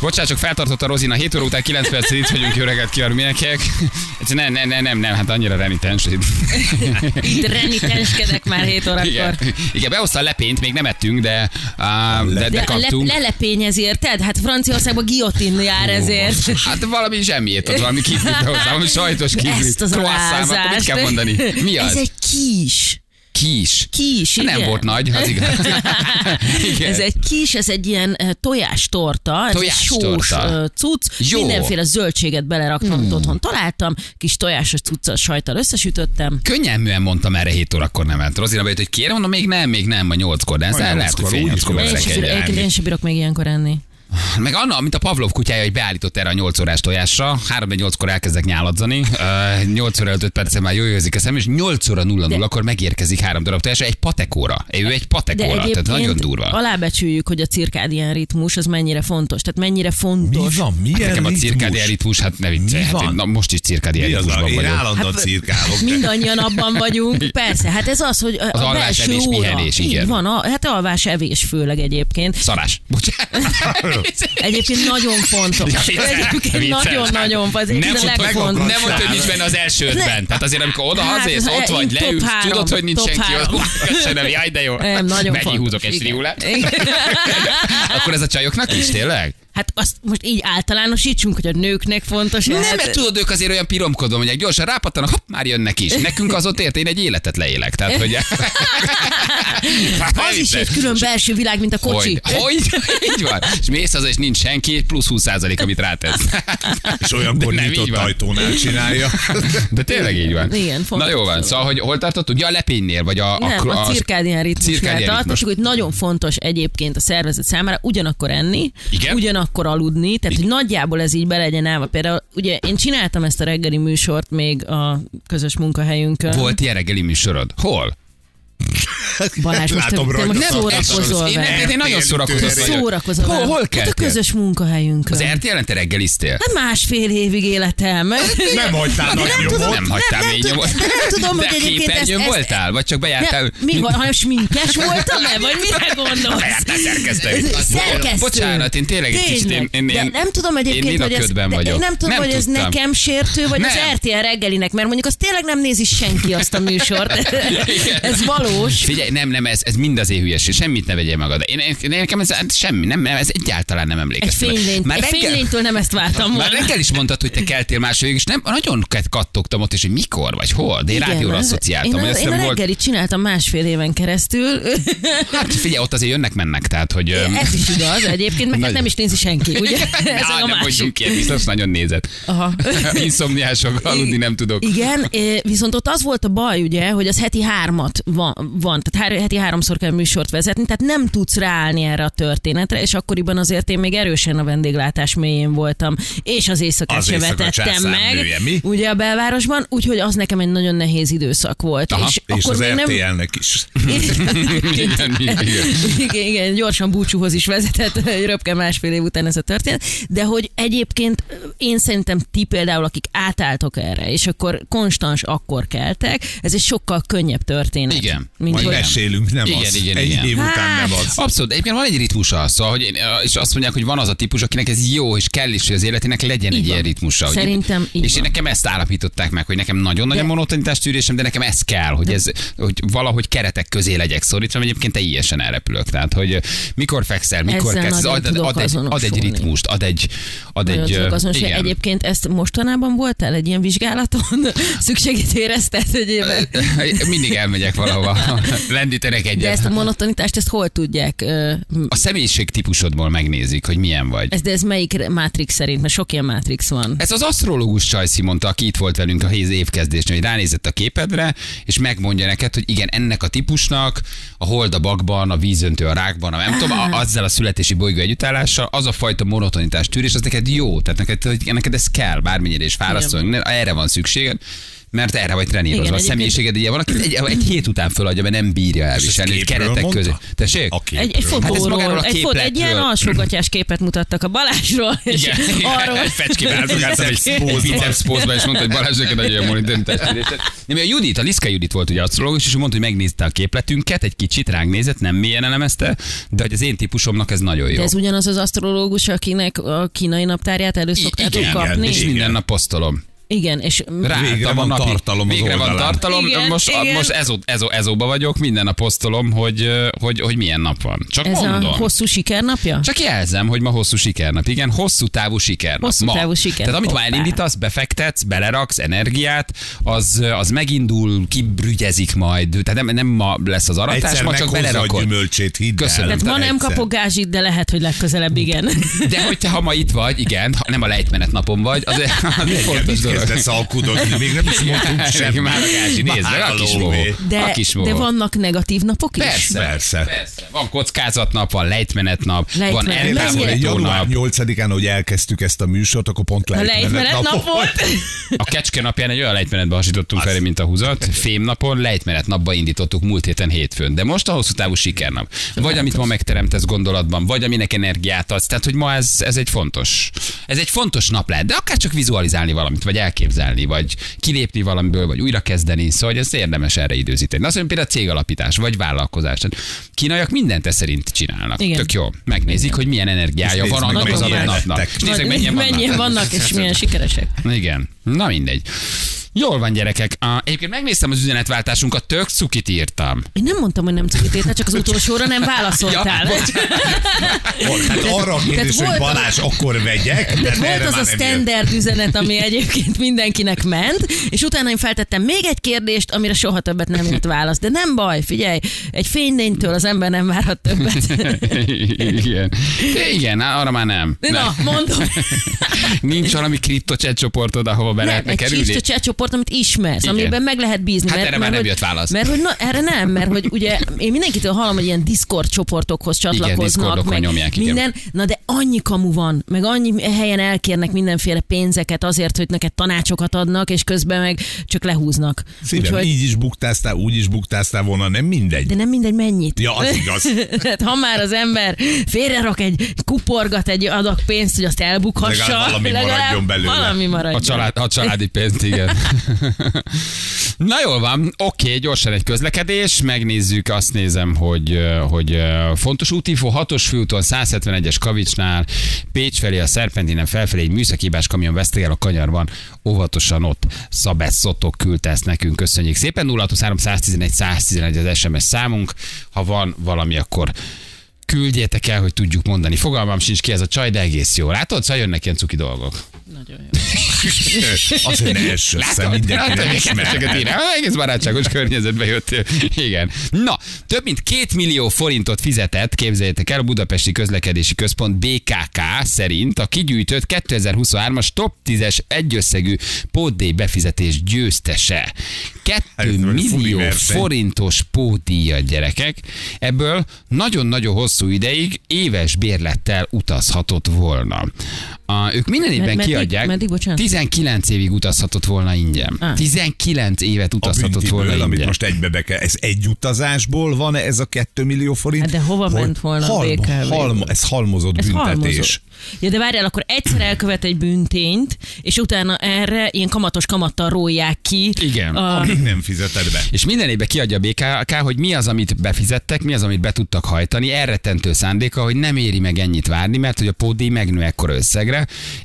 Bocsánat, csak feltartott a Rozina, 7 óra után 9 perc itt vagyunk, jó reggelt kívánok mindenkinek. Nem, nem, nem, nem, nem, hát annyira renitens. Itt renitenskedek már 7 órakor. Igen, igen behozta a lepényt, még nem ettünk, de, uh, de, de, De le, kaptunk. lelepényez érted? Hát Franciaországban guillotine jár ezért. Hát valami zsemmiét, ott valami hozzá, valami sajtos kiflit. Ezt az croissant, mit kell mondani? Mi az? Ez egy kis. Kis. Kis, Nem igen. volt nagy, az igaz. Igen. Ez egy kis, ez egy ilyen uh, tojástorta, ez Tojástorta. egy sós uh, cucc, Jó. mindenféle zöldséget beleraktam, amit otthon találtam, kis tojásos cuccal, sajttal összesütöttem. Könnyelműen mondtam erre 7 órakor nem ment. Rozina bejött, hogy kérem, mondom, még nem, még nem, a 8-kor, de ez lehet, hogy fél úgy is nyolckor jó. Én veszek sem, bírok, egyet. egyébként én sem bírok még ilyenkor enni. Meg Anna, mint a Pavlov kutyája, hogy beállított erre a 8 órás tojásra, 3 8 kor elkezdek nyáladzani, uh, 8 óra 5 percen már jól jözik a szem, és 8 óra 0 0 akkor megérkezik három darab tojás, egy patekóra. Ő egy De patekóra, tehát nagyon durva. alábecsüljük, hogy a cirkádián ritmus az mennyire fontos. Tehát mennyire fontos. Mi van? Hát Milyen nekem a cirkádián ritmus, hát ne viccelj, Mi hát van? én, na, most is cirkádián ritmusban Én vagyok. állandóan Hát, cirkálok. Mindannyian abban vagyunk, persze. Hát ez az, hogy a, Az a alvás, evés, óra. pihenés, igen. Így van, a, hát alvás, evés főleg egyébként. Szarás. Bocsánat. Egyébként nagyon fontos. Ja, Egyébként nagyon-nagyon fontos. Nem legfontosabb. nem mondta, hogy nincs benne az első ötben. Tehát azért, amikor oda Hát, hazaérsz, ez- ott vagy, leülsz, tudod, hogy nincs senki ott. Köszönöm, jaj, de jó. Nem, nagyon fontos. húzok egy? Igen. Akkor ez a csajoknak is, tényleg? Hát azt most így általánosítsunk, hogy a nőknek fontos. Nem, hát- mert tudod, ők azért olyan piromkodva mondják, gyorsan rápattanak, hopp, már jönnek is. Nekünk az ott ért, én egy életet leélek. Tehát, hogy... Az is egy külön belső világ, mint a kocsi. Hogy, hogy, így van. És mész haza, és nincs senki, plusz 20 amit rátesz. És olyankor De nem így nyitott van. ajtónál csinálja. De tényleg így van. Igen, fontos Na jó van, szóval, hogy hol tartottuk? Ja, a lepénynél, vagy a... Nem, a, cirkádián ritmusnál cirkádián ritmus. tartottuk, hogy nagyon fontos egyébként a szervezet számára ugyanakkor enni, Igen? ugyanakkor aludni, tehát hogy nagyjából ez így be legyen állva. Például ugye én csináltam ezt a reggeli műsort még a közös munkahelyünkön. Volt ilyen reggeli műsorod? Hol? Balázs, most te, Látom te rajta. most Nem, szórakozol Én, én, én nagyon szórakozott vagyok. Szórakozol Hol, hol Hát a közös munkahelyünkön. Az RTL-en te reggeliztél? Hát másfél évig életem. Nem hagytál nagy nyomot. Nem hagytál nem nyomot. nem tudom, hogy egyébként ezt- ezt- voltál? Vagy csak bejártál? Nem, mi van, hanem sminkes voltam-e? Vagy mire gondolsz? Bejártál szerkeszteni? Szerkesztő. Bocsánat, én tényleg egy kicsit, nem tudom egyébként, én hogy ez, nem tudom, Nem hogy ez nekem sértő, vagy az Nem. RTL reggelinek, mert mondjuk az tényleg nem nézi senki azt a műsort. Ez valós. Figyelj, nem, nem, ez, ez mind az én hülyeség, semmit ne vegyél magad. Én, én, én nekem ez hát semmi, nem, nem, ez egyáltalán nem Egy emlékeztem. fénylényt, Már egy reggel- fénylénytől nem ezt vártam Már volna. reggel is mondtad, hogy te keltél másfél és nem, nagyon kattogtam ott, és hogy mikor, vagy hol, de én Igen, rádióra asszociáltam. Én, azt én a hiszem volt, reggelit csináltam másfél éven keresztül. hát figyelj, ott azért jönnek-mennek, tehát, hogy... Ez is igaz, egyébként, meg hát Nagy- nem is nézi senki, ugye? Ez a nem másik. ilyen, biztos nagyon nézett. Aha. Inszomniások, aludni nem tudok. Igen, viszont ott az volt a baj, ugye, hogy az heti hármat van, van tehát hár, heti háromszor kell műsort vezetni, tehát nem tudsz ráállni erre a történetre, és akkoriban azért én még erősen a vendéglátás mélyén voltam, és az éjszakát Az se éjszaka vetettem meg, császárnője, mi? ugye a belvárosban, úgyhogy az nekem egy nagyon nehéz időszak volt. Aha, és, És akkor az még nem... RTL-nek is. Igen, igen. igen, igen, gyorsan búcsúhoz is vezetett röpke másfél év után ez a történet, de hogy egyébként én szerintem ti például, akik átálltok erre, és akkor konstans akkor keltek, ez egy sokkal könnyebb történet. Igen. Mint Majd hogy, mesélünk, nem Igen, az. igen, Egy igen. év után Hát. nem az. Abszolút, egyébként van egy ritmusa, szóval, hogy és azt mondják, hogy van az a típus, akinek ez jó, és kell is, hogy az életének legyen Így egy van. ilyen ritmusa. hogy- Szerintem így És van. én nekem ezt állapították meg, hogy nekem nagyon nagy a De- monotonitás tűrésem, de nekem ez kell, hogy, ez, hogy valahogy keretek közé legyek szorítva, egyébként teljesen elrepülök. Tehát, hogy mikor fekszel, mikor Ezzel nagyon ad, ad, ad, egy, ad egy ritmust, ad egy, ad Nagyon egy, azonos, igen. Egyébként ezt mostanában voltál egy ilyen vizsgálaton? Szükségét érezted, hogy Mindig elmegyek valahova, lendítenek de egyet. ezt a monotonitást, ezt hol tudják? A személyiség típusodból megnézik, hogy milyen vagy. Ez, de ez melyik Matrix szerint? Mert sok ilyen Matrix van. Ez az asztrológus Csajci mondta, aki itt volt velünk a héz évkezdésnél, hogy ránézett a képedre, és megmondja neked, hogy igen, ennek a típusnak a hold a bakban, a vízöntő a rákban, a nem tudom, a- azzal a születési bolygó együttállással, az a fajta monotonitás tűrés, az neked jó, tehát neked, hogy neked ez kell, bármennyire is fárasztó, erre van szükséged. Mert erre vagy trenírozva. Igen, a személyiséged ugye valaki egy, egy hét után föladja, mert nem bírja elviselni. Egy képről keretek mondta? közé. Tessék? A. Egy, egy Hát fotóról, a egy, fot, egy ilyen alsógatyás képet mutattak a Balázsról, és Igen, arról. fecskével elfogáltam egy Biceps biceps pózba, és mondta, hogy Balázs neked nagyon jó monitor testérésed. Nem, a Judit, a Liszka Judit volt ugye asztrológus, és mondta, hogy megnézte a képletünket, egy kicsit ránk nézett, nem mélyen elemezte, de hogy az én típusomnak ez nagyon jó. De ez ugyanaz az asztrológus, akinek a kínai naptárját elő szoktátok igen, kapni? és minden nap posztolom. Igen, és Rá, Végre van tartalom az végre van tartalom, Igen, most, igen. most ezó, ezó, ezóba vagyok, minden nap posztolom, hogy, hogy, hogy milyen nap van. Csak ez mondom. a hosszú sikernapja? Csak jelzem, hogy ma hosszú sikernap. Igen, hosszú távú sikernap. Hosszú ma. távú sikernap. Tehát amit ma elindítasz, befektetsz, beleraksz energiát, az, az megindul, kibrügyezik majd. Tehát nem, nem ma lesz az aratás, Egyszer ma csak meghozza a belerakod. gyümölcsét, hidd el. Köszönöm. Tehát ma nem Egyszer. kapok gázsit, de lehet, hogy legközelebb igen. De hogy te ha ma itt vagy, igen, ha nem a lejtmenet napon vagy, az, az egy fontos dolog. Kezdesz alkudozni? Még nem is mondtunk semmit. Már a Gási, nézd meg, a kis. De, a kis de vannak negatív napok is? Persze, Persze. persze. Van kockázatnap, van lejtmenetnap, van eltávolító Mennyire? Január nap. 8-án, hogy elkezdtük ezt a műsort, akkor pont lejtmenet nap volt? A kecske napján egy olyan lejtmenetbe hasítottunk felé, mint a húzat. Fém napon, lejtmenet napba indítottuk múlt héten hétfőn. De most a hosszú távú sikernap. Vagy amit ma megteremtesz gondolatban, vagy aminek energiát adsz. Tehát, hogy ma ez, ez egy fontos. Ez egy fontos nap lehet, de akár csak vizualizálni valamit, vagy elképzelni, vagy kilépni valamiből, vagy újra kezdeni. Szóval hogy ez érdemes erre időzíteni. Azt mondja, például cégalapítás, vagy vállalkozás. Kínaiak mindent e szerint csinálnak. Igen. Tök jó. Megnézik, hogy milyen energiája van annak az adott napnak. És nézzük, mennyien vannak. mennyien vannak, és milyen sikeresek. Igen. Na mindegy. Jól van, gyerekek. A, egyébként megnéztem az üzenetváltásunkat, tök cukit írtam. Én nem mondtam, hogy nem cukit csak az utolsóra nem válaszoltál. Ja, bocs. Hát arra a kérdés, Tehát hogy volt- Balázs, akkor vegyek, de Volt az a standard üzenet, ami egyébként mindenkinek ment, és utána én feltettem még egy kérdést, amire soha többet nem jött válasz. De nem baj, figyelj, egy fénylénytől az ember nem várhat többet. Igen. Igen, arra már nem. Na, nem. mondom. Nincs valami kriptochat csoportod, ahova be Nem, lehetne egy kerülni? chat csoport, amit ismersz, Igen. amiben meg lehet bízni. Hát erre már nem jött válasz. Mert hogy na, erre nem, mert hogy ugye én mindenkitől hallom, hogy ilyen Discord csoportokhoz csatlakoznak, Discordokon meg nyomják, igen. minden, na de annyi kamu van, meg annyi helyen elkérnek mindenféle pénzeket azért, hogy neked tanácsokat adnak, és közben meg csak lehúznak. Szívem, így is buktáztál, úgy is buktáztál volna, nem mindegy. de nem mindegy mennyit. Ja, az igaz. Hát, ha már az ember félrerak egy kuporgat egy adag pénzt, hogy azt elbukhassa, Legalább valami maradjon belőle. Valami maradjon. A, család, a családi pénzt, igen. Na jól van, oké, gyorsan egy közlekedés, megnézzük, azt nézem, hogy, hogy fontos útinfo, 6-os főúton, 171-es Kavicsnál, Pécs felé a Szerpentinen felfelé egy műszakibás kamion vesztegel a kanyarban, óvatosan ott Szabesz Szotok küldte ezt nekünk, köszönjük szépen, 0623 111 111 az SMS számunk, ha van valami, akkor küldjétek el, hogy tudjuk mondani. Fogalmam sincs ki ez a csaj, de egész jó. Látod, szóval jönnek ilyen cuki dolgok. Nagyon jó. Azért ne ess össze, mindenki nem ismer. írja. Egész barátságos környezetbe jöttél. Igen. Na, több mint két millió forintot fizetett, képzeljétek el, a Budapesti Közlekedési Központ BKK szerint a kigyűjtött 2023-as top 10-es egyösszegű pótdíj befizetés győztese. 2 Ez egy millió forintos pótdíjat, gyerekek. Ebből nagyon-nagyon hosszú ideig éves bérlettel utazhatott volna. A, ők minden évben meddig- kiadják. meddig, bocsánat? 19 évig utazhatott volna ingyen. Ah. 19 évet A utazhatott volna büntiből, amit ingyen. most egybe be kell. Ez egy utazásból van -e ez a 2 millió forint? Hát de hova Hogy ment volna a halm, BKV? halm, Ez halmozott Ez büntetés. halmozott. Ja, de várjál, akkor egyszer elkövet egy büntényt, és utána erre ilyen kamatos kamattal rólják ki. Igen. A, Amíg nem fizeted be. És minden évben kiadja a BKK, hogy mi az, amit befizettek, mi az, amit be tudtak hajtani. Elrettentő szándéka, hogy nem éri meg ennyit várni, mert hogy a pótdíj megnő ekkora összegre.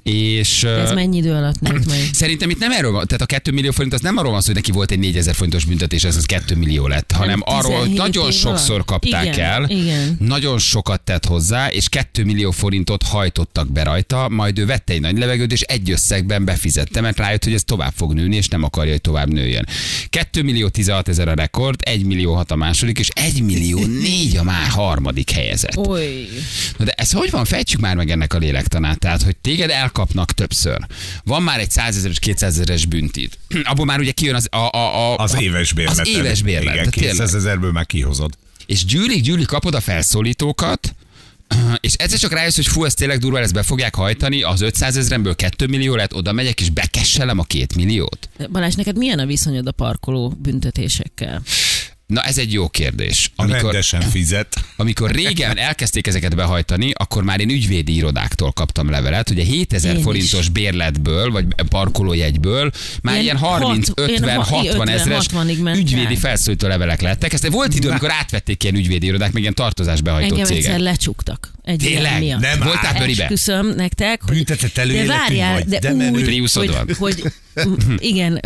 És ez mennyi idő alatt nőtt meg? Szerintem itt nem erről van, tehát a 2 millió forint az nem arról van szó, hogy neki volt egy 4000 forintos büntetés, ez az 2 millió lett, hanem arról, hogy 17 nagyon sokszor alatt. kapták Igen, el, igen. nagyon sokat tett hozzá, és 2 millió forintot hajtottak be rajta, majd ő vette egy nagy levegőt, és egy összegben befizette, mert rájött, hogy ez tovább fog nőni, és nem akarja, hogy tovább nőjön. 2 millió 16 ezer a rekord, 1 millió 6 a második, és 1 millió 4 a már harmadik helyezett. Oly. Na de ez hogy van? Fejtsük már meg ennek a lélektanát. Tehát, hogy téged elkapnak többször. Van már egy 100 ezeres, 200 ezeres büntid. Abból már ugye kijön az, a, a, a, Az éves bérlet. Az éves bérlet. Igen, tehát tényleg. 200 ezerből már kihozod. És gyűlik, gyűlik, kapod a felszólítókat, És egyszer csak rájössz, hogy fú, ez tényleg durva, ezt be fogják hajtani, az 500 ezeremből 2 millió lett, oda megyek és bekesselem a 2 milliót. Balázs, neked milyen a viszonyod a parkoló büntetésekkel? Na ez egy jó kérdés. Amikor, Rendesen fizet. amikor régen elkezdték ezeket behajtani, akkor már én ügyvédi irodáktól kaptam levelet, hogy a 7000 Én is. forintos bérletből, vagy parkolójegyből már Ilyen ilyen 30, hat- én 50, ha- 60 ezres 60-ig ment ügyvédi el. felszólító levelek lettek. Ezt volt idő, amikor átvették ilyen ügyvédi irodák, még ilyen tartozás behajtó Engem cégek. egyszer lecsuktak. Egy Tényleg? miatt. Nem Voltál bőribe? Esküszöm nektek, hogy, Büntetett de várjál, vagy, de, de úgy, hogy, van. hogy igen,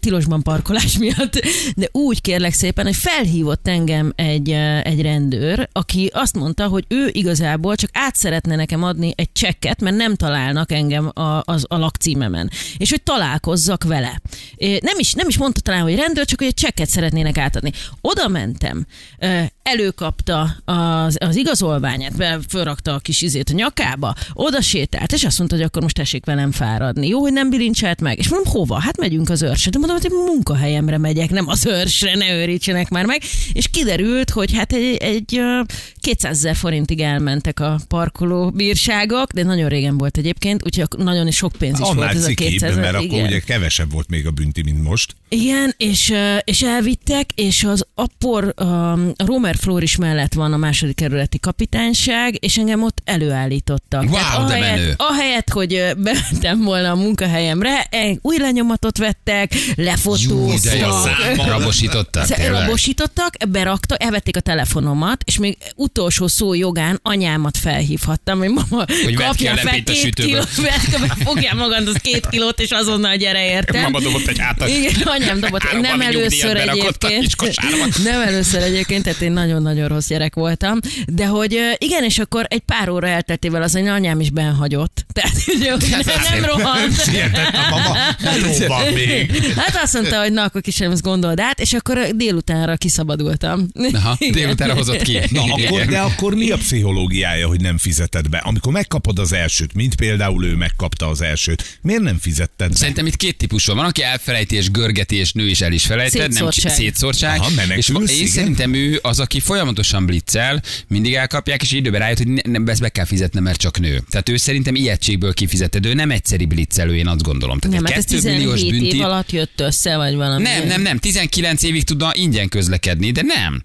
tilosban parkolás miatt, de úgy kérlek szépen, hogy felhívott engem egy, egy rendőr, aki azt mondta, hogy ő igazából csak át szeretne nekem adni egy csekket, mert nem találnak engem a, az, a lakcímemen, és hogy találkozzak vele. Nem is, nem is mondta talán, hogy rendőr, csak hogy egy csekket szeretnének átadni. Oda mentem, előkapta az, az igazolványát, fölrakta a kis izét a nyakába, oda sétált, és azt mondta, hogy akkor most tessék velem fáradni. Jó, hogy nem bilincselt meg. És mondom, hova? Hát megyünk az őrsre. De mondom, hogy én munkahelyemre megyek, nem az őrsre, ne őrítsenek már meg. És kiderült, hogy hát egy, egy 200 ezer forintig elmentek a parkoló bírságok, de nagyon régen volt egyébként, úgyhogy nagyon sok pénz is Annál volt ez a cikibb, 200 mert akkor igen. ugye kevesebb volt még a bünti, mint most. Igen, és, és elvittek, és az appor, um, a Romer Floris mellett van a második kerületi kapitányság, és engem ott előállítottak. Wow, Tehát de ahelyett, menő. ahelyett, hogy bementem volna a munkahelyemre, egy új lenyomatot vettek, de lefotóztak. Rabosítottak? Rabosítottak, beraktak, elvették a telefonomat, és még utolsó szó jogán anyámat felhívhattam, hogy mama, Hogy kapja fel két kilót, fogjál magad az két kilót, és azonnal gyere értem. Mama dobott egy hátat. Igen, anyám dobott. Három Nem először egyébként. Nem először egyébként, tehát én nagyon-nagyon rossz gyerek voltam. De hogy igen, és akkor egy pár óra elteltével az anyám is benhagyott. Tehát ugye, hogy nem, nem rohant. Sietett a mama, jó van még. Hát azt mondta, hogy na, akkor kisem, ezt gondold át, és akkor délutánra kiszabadultam. Aha, délutánra hozott ki. Na, akkor. De akkor mi a pszichológiája, hogy nem fizeted be? Amikor megkapod az elsőt, mint például ő megkapta az elsőt, miért nem fizetted be? Szerintem itt két típus van. Van, aki elfelejti és görgeti, és nő is el is felejted. Nem Szétszórtság. Aha, menekülsz, és én igen. szerintem ő az, aki folyamatosan bliccel, mindig elkapják, és időben rájött, hogy ne, nem, ezt be kell fizetnem, mert csak nő. Tehát ő szerintem ijegységből kifizeted. Ő nem egyszeri blitzelő, én azt gondolom. Tehát Nem, egy hát ez kettő milliós 17 bünti. év alatt jött össze, vagy valami. Nem, nem, nem. 19 évig tudna ingyen közlekedni, de nem.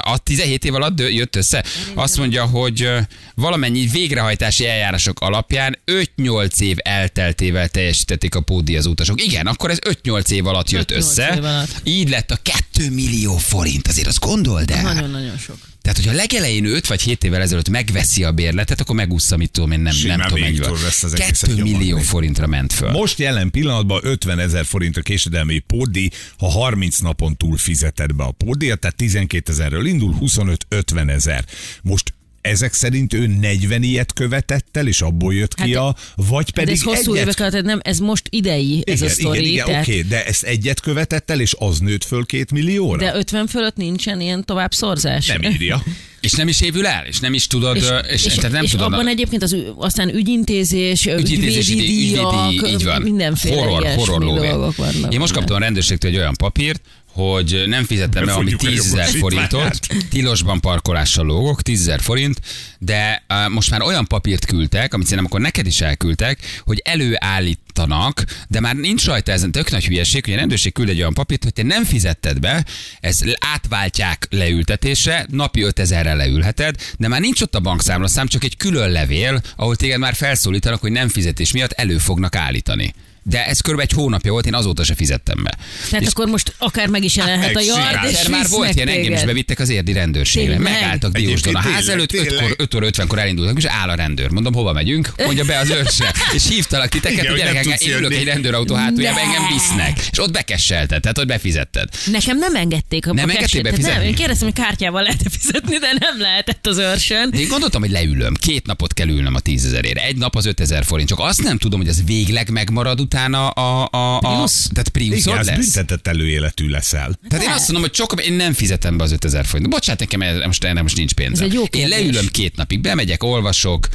A 17 év alatt dö- jött össze. Azt mondja, hogy valamennyi végrehajtási eljárások alapján 5-8 év elteltével teljesítették a pódi az utasok. Igen, akkor ez 5-8 év alatt jött 5-8 össze. alatt. Így lett a 2 millió forint. Azért azt gondold el. Nagyon-nagyon sok. Tehát, hogyha legelején 5 vagy 7 évvel ezelőtt megveszi a bérletet, akkor megúszza, mit tudom én, nem, Simán nem tudom, egészet 2 millió forintra ment föl. Most jelen pillanatban 50 ezer forint a késedelmi pódi, ha 30 napon túl fizeted be a pódiat, tehát 12 ezerről indul, 25-50 ezer. Most ezek szerint ő 40 ilyet követett el, és abból jött ki Hát, a, vagy pedig ez hosszú egyet... évek alatt, tehát nem, ez most idei, ez igen, a sztori. igen, igen, tehát- oké, de ezt egyet követett el, és az nőtt föl két millióra? De 50 fölött nincsen ilyen tovább szorzás. Nem írja. És nem is évül el, és nem is tudod, És, és, és, és, tehát nem és tudod. abban egyébként az, aztán ügyintézés, ügyintézés, ügyvédi díjak, ügyvédi, így van. mindenféle horror, horror dolgok vannak. Én most kaptam a rendőrségtől egy olyan papírt, hogy nem fizettem be valami Befogjuk a 10 ezer jogosítványát. forintot, tilosban parkolással lógok, 10 ezer forint, de uh, most már olyan papírt küldtek, amit szerintem akkor neked is elküldtek, hogy előállítanak, de már nincs rajta ezen tök nagy hülyeség, hogy a rendőrség küld egy olyan papírt, hogy te nem fizetted be, ezt átváltják leültetésre, napi 5000-rel leülheted, de már nincs ott a bankszámlaszám, csak egy külön levél, ahol téged már felszólítanak, hogy nem fizetés miatt elő fognak állítani. De ez körülbelül egy hónapja volt, én azóta se fizettem be. Tehát akkor most akár meg is jelenhet a yard, és már volt ilyen, engem is bevittek az érdi rendőrségre. Tényleg? Megálltak Dióston a ház előtt, tényleg, 5 tényleg. 5 óra 50-kor elindultak, és áll a rendőr. Mondom, hova megyünk? Mondja be az őrsre. És hívtalak titeket, Igen, hogy gyerekek, én ülök egy rendőrautó hátuljába, Ne! engem visznek. És ott bekesselted, tehát ott befizetted. Nekem nem engedték a Nem a engedték befizetni? Nem, én kérdeztem, hogy kártyával lehet fizetni, de nem lehetett az őrsön. Én gondoltam, hogy leülöm. Két napot kell ülnöm a tízezerére. Egy nap az 5000 forint. Csak azt nem tudom, hogy az végleg megmarad utána a... a, a Prius? tehát az lesz. büntetett előéletű leszel. Tehát én azt mondom, hogy csak én nem fizetem be az 5000 forintot. Bocsánat, nekem erre most, erre most nincs pénzem. Ez egy jó én leülöm két napig, bemegyek, olvasok,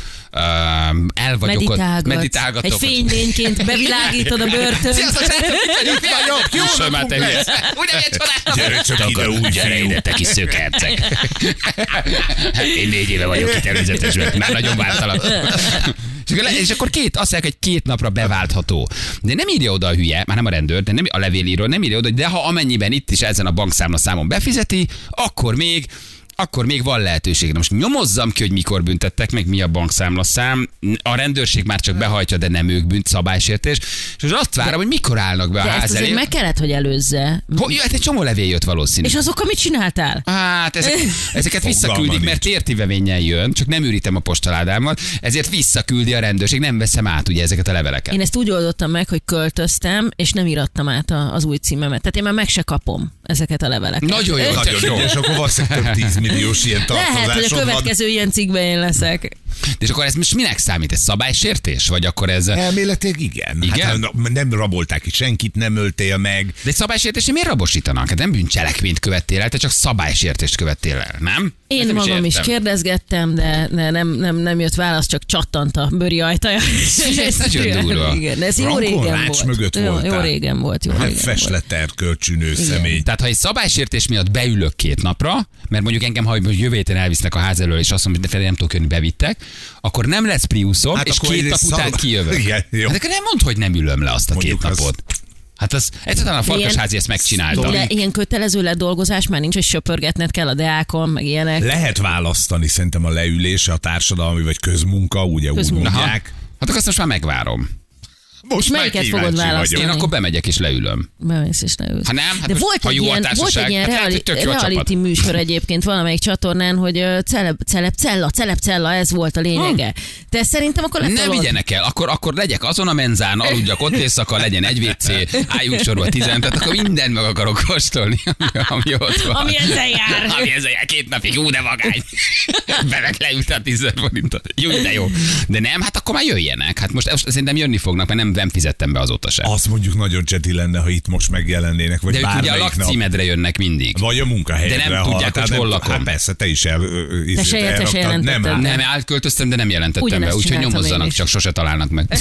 el vagyok ott, Meditálgatsz. meditálgatok. Egy fénylényként bevilágítod a börtön. Sziasztok, itt vagyok, jó Jusson már te hülye. Ugye csodálatos? Gyere csak ide, úgy Gyere ide, te kis szökerceg. Én négy éve vagyok itt előzetesben, már nagyon vártalak. És akkor, le- és akkor két, azt mondják, hogy két napra beváltható. De nem írja oda a hülye, már nem a rendőr, de nem a levélíró, nem írja oda, hogy de ha amennyiben itt is ezen a bankszámla számon befizeti, akkor még akkor még van lehetőség. Na most nyomozzam ki, hogy mikor büntettek, meg mi a bankszámla szám. A rendőrség már csak behajtja, de nem ők bünt szabálysértés. És most azt várom, hogy mikor állnak be a De ház elé. meg kellett, hogy előzze. Ho, jó, hát egy csomó levél jött valószínű. És azokkal mit csináltál? Hát ezek, ezeket visszaküldik, mert nincs. tértivevénnyel jön, csak nem ürítem a postaládámat, ezért visszaküldi a rendőrség, nem veszem át ugye ezeket a leveleket. Én ezt úgy oldottam meg, hogy költöztem, és nem irattam át a- az új címemet. Tehát én már meg se kapom ezeket a leveleket. Nagyon jó. Nagyon jó. És akkor valószínűleg több 10 milliós ilyen Lehet, hogy a tartozásod van. következő ilyen cikkben én leszek. De és akkor ez most minek számít? Ez szabálysértés? Vagy akkor ez... Elméletileg igen. Igen? Hát, nem rabolták ki senkit, nem öltél meg. De egy szabálysértésre miért rabosítanak? Hát nem bűncselekményt követtél el, te csak szabálysértést követtél el, nem? Én Ezt nem magam is értem. kérdezgettem, de, de nem, nem, nem jött válasz, csak csattant a bőri ajtaja. Ez nagyon durva. Igen, de ez jó Rankon régen volt. mögött jó, jó voltál. régen volt. Jó régen volt. Feslett erkölcsűnő személy. Tehát ha egy szabálysértés miatt beülök két napra, mert mondjuk engem, ha most jövő héten elvisznek a ház elől, és azt mondom, hogy de Feri, nem tudok jönni, bevittek, akkor nem lesz Priuszom, Hát és két nap után szab- kijövök. Igen, jó. Hát akkor nem mondd, hogy nem ülöm le azt a Mondjuk két az- napot. Hát az egyszerűen a farkasházi ezt megcsinálta. De ilyen kötelező ledolgozás már nincs, hogy söpörgetned kell a deákon, meg ilyenek. Lehet választani szerintem a leülés, a társadalmi vagy közmunka, ugye úgy Közmunka. Aha. mondják. Hát akkor azt most már megvárom. Most melyiket már fogod választani? Én akkor bemegyek és leülöm. Bemész és leülsz. Ha nem, hát De volt ha egy, jó ilyen, volt egy ilyen hát reali, hogy tök jó a reality csapat. műsor egyébként valamelyik csatornán, hogy celeb, celeb, cella, celeb, cella, ez volt a lényege. De szerintem akkor Ne letolod. vigyenek el, akkor, akkor legyek azon a menzán, aludjak ott éjszaka, legyen egy WC, álljunk sorba tizen, tehát akkor mindent meg akarok kóstolni, ami, ami ott van. Ami ezzel jár. Ami ezzel jár, két napig, jó, de vagány. Beleg leült a 10 forintot. Jó, de jó. De nem, hát akkor már jöjjenek. Hát most, most szerintem jönni fognak, mert nem, nem fizettem be azóta sem. Azt mondjuk nagyon cseti lenne, ha itt most megjelennének, vagy De ők ugye a bármelyik nap. lakcímedre jönnek mindig. Vagy a munkahelyre. De nem ha- tudják, hogy hol nem- lakom. Hát persze, te is el, izé- se- te se Nem, hát Nem, átköltöztem, de nem jelentettem Ugyanezt be, úgyhogy nyomozzanak, csak sose találnak meg.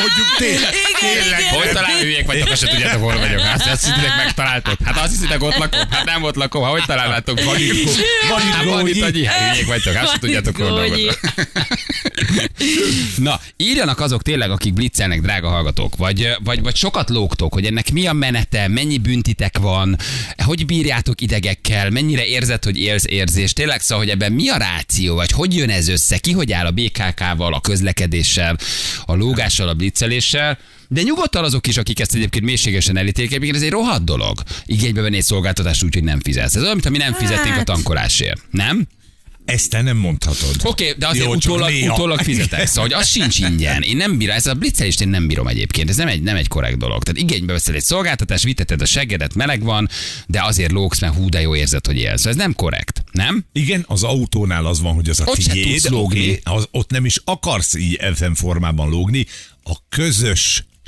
mondjuk tényleg. tényleg. Hogy talál hülyék vagytok, azt se tudjátok, hol vagyok. Hát azt hiszitek, megtaláltok. Hát azt hiszitek, ott lakom. Hát nem ott lakom. Ha hogy találnátok? Van itt, van itt Hát van itt, hát hülyék vagytok. Van tudjátok, hol dolgozok. Na, írjanak azok tényleg, akik blitzelnek, drága hallgatók, vagy, vagy, vagy sokat lógtok, hogy ennek mi a menete, mennyi büntitek van, hogy bírjátok idegekkel, mennyire érzed, hogy élsz érzés. Tényleg szóval, hogy ebben mi a ráció, vagy hogy jön ez össze, ki hogy áll a BKK-val, a közlekedéssel, a lógással, a blitzeléssel. De nyugodtan azok is, akik ezt egyébként mélységesen elítélik, egyébként ez egy rohadt dolog. Igénybe venni egy szolgáltatást úgy, hogy nem fizetsz. Ez olyan, mint ami nem fizetnénk a Hát. tankolásért. Nem? Ezt te nem mondhatod. Oké, okay, de azért Jó, utólag, néha. utólag fizetek, szóval hogy az sincs ingyen. Én nem bírom, ez a blitzelést én nem bírom egyébként, ez nem egy, nem egy korrekt dolog. Tehát igénybe veszel egy szolgáltatást, viteted a seggedet, meleg van, de azért lógsz, mert hú, de jó érzed, hogy élsz. Szóval ez nem korrekt, nem? Igen, az autónál az van, hogy az a Ott tiéd, lógni. az, ott nem is akarsz így FM formában lógni, a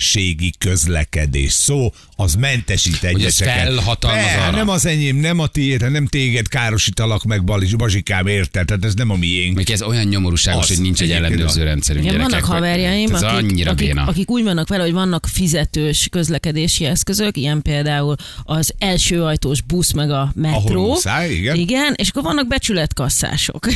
közösségi közlekedés szó, az mentesít egyeseket. felhatalmaz Be, arra. Nem az enyém, nem a tiéd, nem téged károsítalak meg, Balis, Bazsikám, érted? Tehát ez nem a miénk. Még ez olyan nyomorúságos, Az. hogy nincs egy ellenőrző rendszerünk. Igen, gyerekek, vannak hogy- haverjaim, Ez akik, annyira akik, béna. akik úgy vannak vele, hogy vannak fizetős közlekedési eszközök, ilyen például az első ajtós busz, meg a metró. Ahol muszáj, igen. Igen, és akkor vannak becsületkasszások.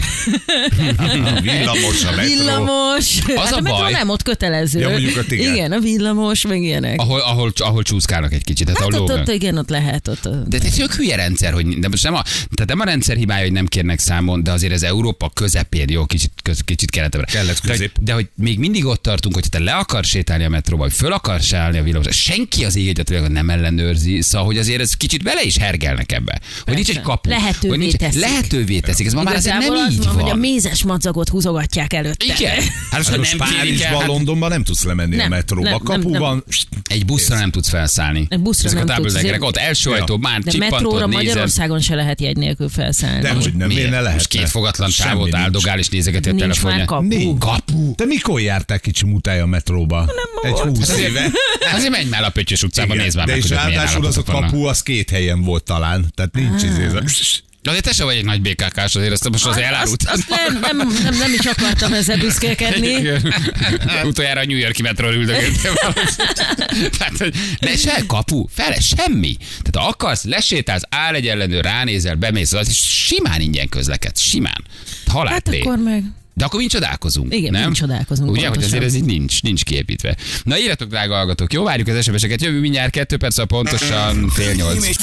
A villamos, a metró. Villamos. Az hát a a metró baj. nem ott kötelező. Ja, mondjuk igen. igen, a villamos, meg ilyenek. Ahol, ahol, ahol csúszkálnak egy kicsit, tehát Hát ahol ott, lógnak. ott, igen, ott lehet. Ott, ott. De ez egy hülye rendszer, hogy de most nem a, tehát nem a rendszer hibája, hogy nem kérnek számon, de azért ez Európa közepén jó, kicsit, köz, kicsit keletebbre. Kellett de, hogy- közép. de, hogy még mindig ott tartunk, hogy te le akarsz sétálni a metróba, vagy föl akarsz állni a villamos, senki az ég egyet nem ellenőrzi, szóval hogy azért ez kicsit bele is hergelnek ebbe. Hogy nincs egy kapu. Lehetővé hogy nincs, teszik. Lehetővé teszik. Ez ma már azért nem az így van, van. hogy a mézes madzagot húzogatják előtte. Igen. Hát most, Hát most nem hát Londonban nem tudsz lemenni a Nem, metróba. nem, kapuban egy buszra nem tudsz felszállni. Egy buszra Ezek nem a azért- ott első Ja. ajtó, már De metróra nézed. Magyarországon se lehet jegy nélkül felszállni. De hogy nem, miért ne lehet? Most két fogatlan nincs. áldogál és nézegeti a kapu. Nincs. Kapu. Te mikor jártál kicsi mutája a metróba? Nem Egy húsz Hát éve. Azért menj már a Pöttyös utcában, nézd már De meg, és hogy ott milyen ráadásul az a kapu az két helyen volt talán. Tehát nincs izé. ez a- Azért te se vagy egy nagy BKK-s, azért ezt most az elárult. Azt, azt nem, nem, nem, nem, is akartam ezzel büszkélkedni. Utoljára a New Yorki metról üldögéltél Tehát, hogy ne se kapu, fele, semmi. Tehát akarsz, lesétálsz, áll egy ellenőr, ránézel, bemész, az és simán ingyen közlekedsz, simán. Halál Hát akkor meg... de akkor mi csodálkozunk. Igen, nem? mi csodálkozunk, Ugye, hogy azért ez így nincs, nincs kiépítve. Na írjatok, drága hallgatók, jó, várjuk az SMS-eket, jövő mindjárt kettő perc, pontosan fél nyolc.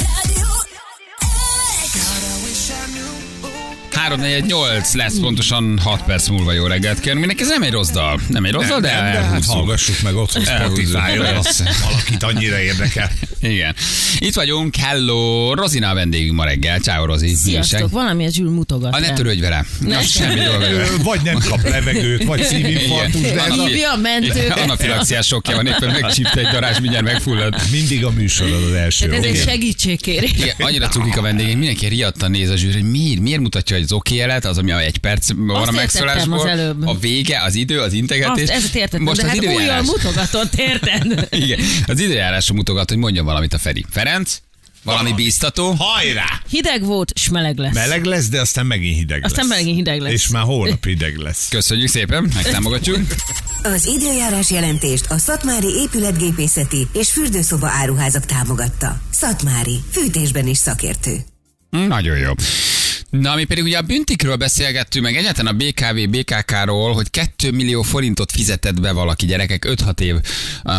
348 lesz pontosan 6 perc múlva jó reggelt kérünk. Mindenki ez nem egy rossz dal. Nem egy rossz dal, de nem, de hát hallgassuk meg otthon Elhúzzuk, Spotify-ra, valakit annyira érdekel. Igen. Itt vagyunk, hello, Rozina a vendégünk ma reggel. Ciao, Rozi. Sziasztok, valami Zsül mutogat. A ne törődj vele. Semmi dolga vele. Ö, Vagy nem kap levegőt, vagy szívinfarktus, de Hívja a mentőket. Igen, Anafilaxiás sokja van, éppen megcsípte egy darázs, mindjárt megfullad. mindig a műsorod az első. Tehát ez egy segítségkérés. Annyira cukik a vendégünk, mindenki riadtan néz a zsűr, hogy miért, miért mutatja, hogy az oké jelet, az, ami a egy perc van a megszólásból, az előbb. a vége, az idő, az integetés. Azt, ezt értettem, Most de az hát időjárás. mutogatott, érted? Igen, az időjárásra mutogat, hogy mondjon valamit a Feri. Ferenc? Valami Valami. bíztató? Hajrá! Hideg volt, és meleg lesz. Meleg lesz, de aztán megint hideg Aztán lesz. megint hideg lesz. És már holnap hideg lesz. Köszönjük szépen, megtámogatjuk. Az időjárás jelentést a Szatmári épületgépészeti és fürdőszoba áruházak támogatta. Szatmári, fűtésben is szakértő. Nagyon jó. Na, mi pedig ugye a büntikről beszélgettünk, meg egyáltalán a BKV, BKK-ról, hogy 2 millió forintot fizetett be valaki gyerekek, 5-6 év uh,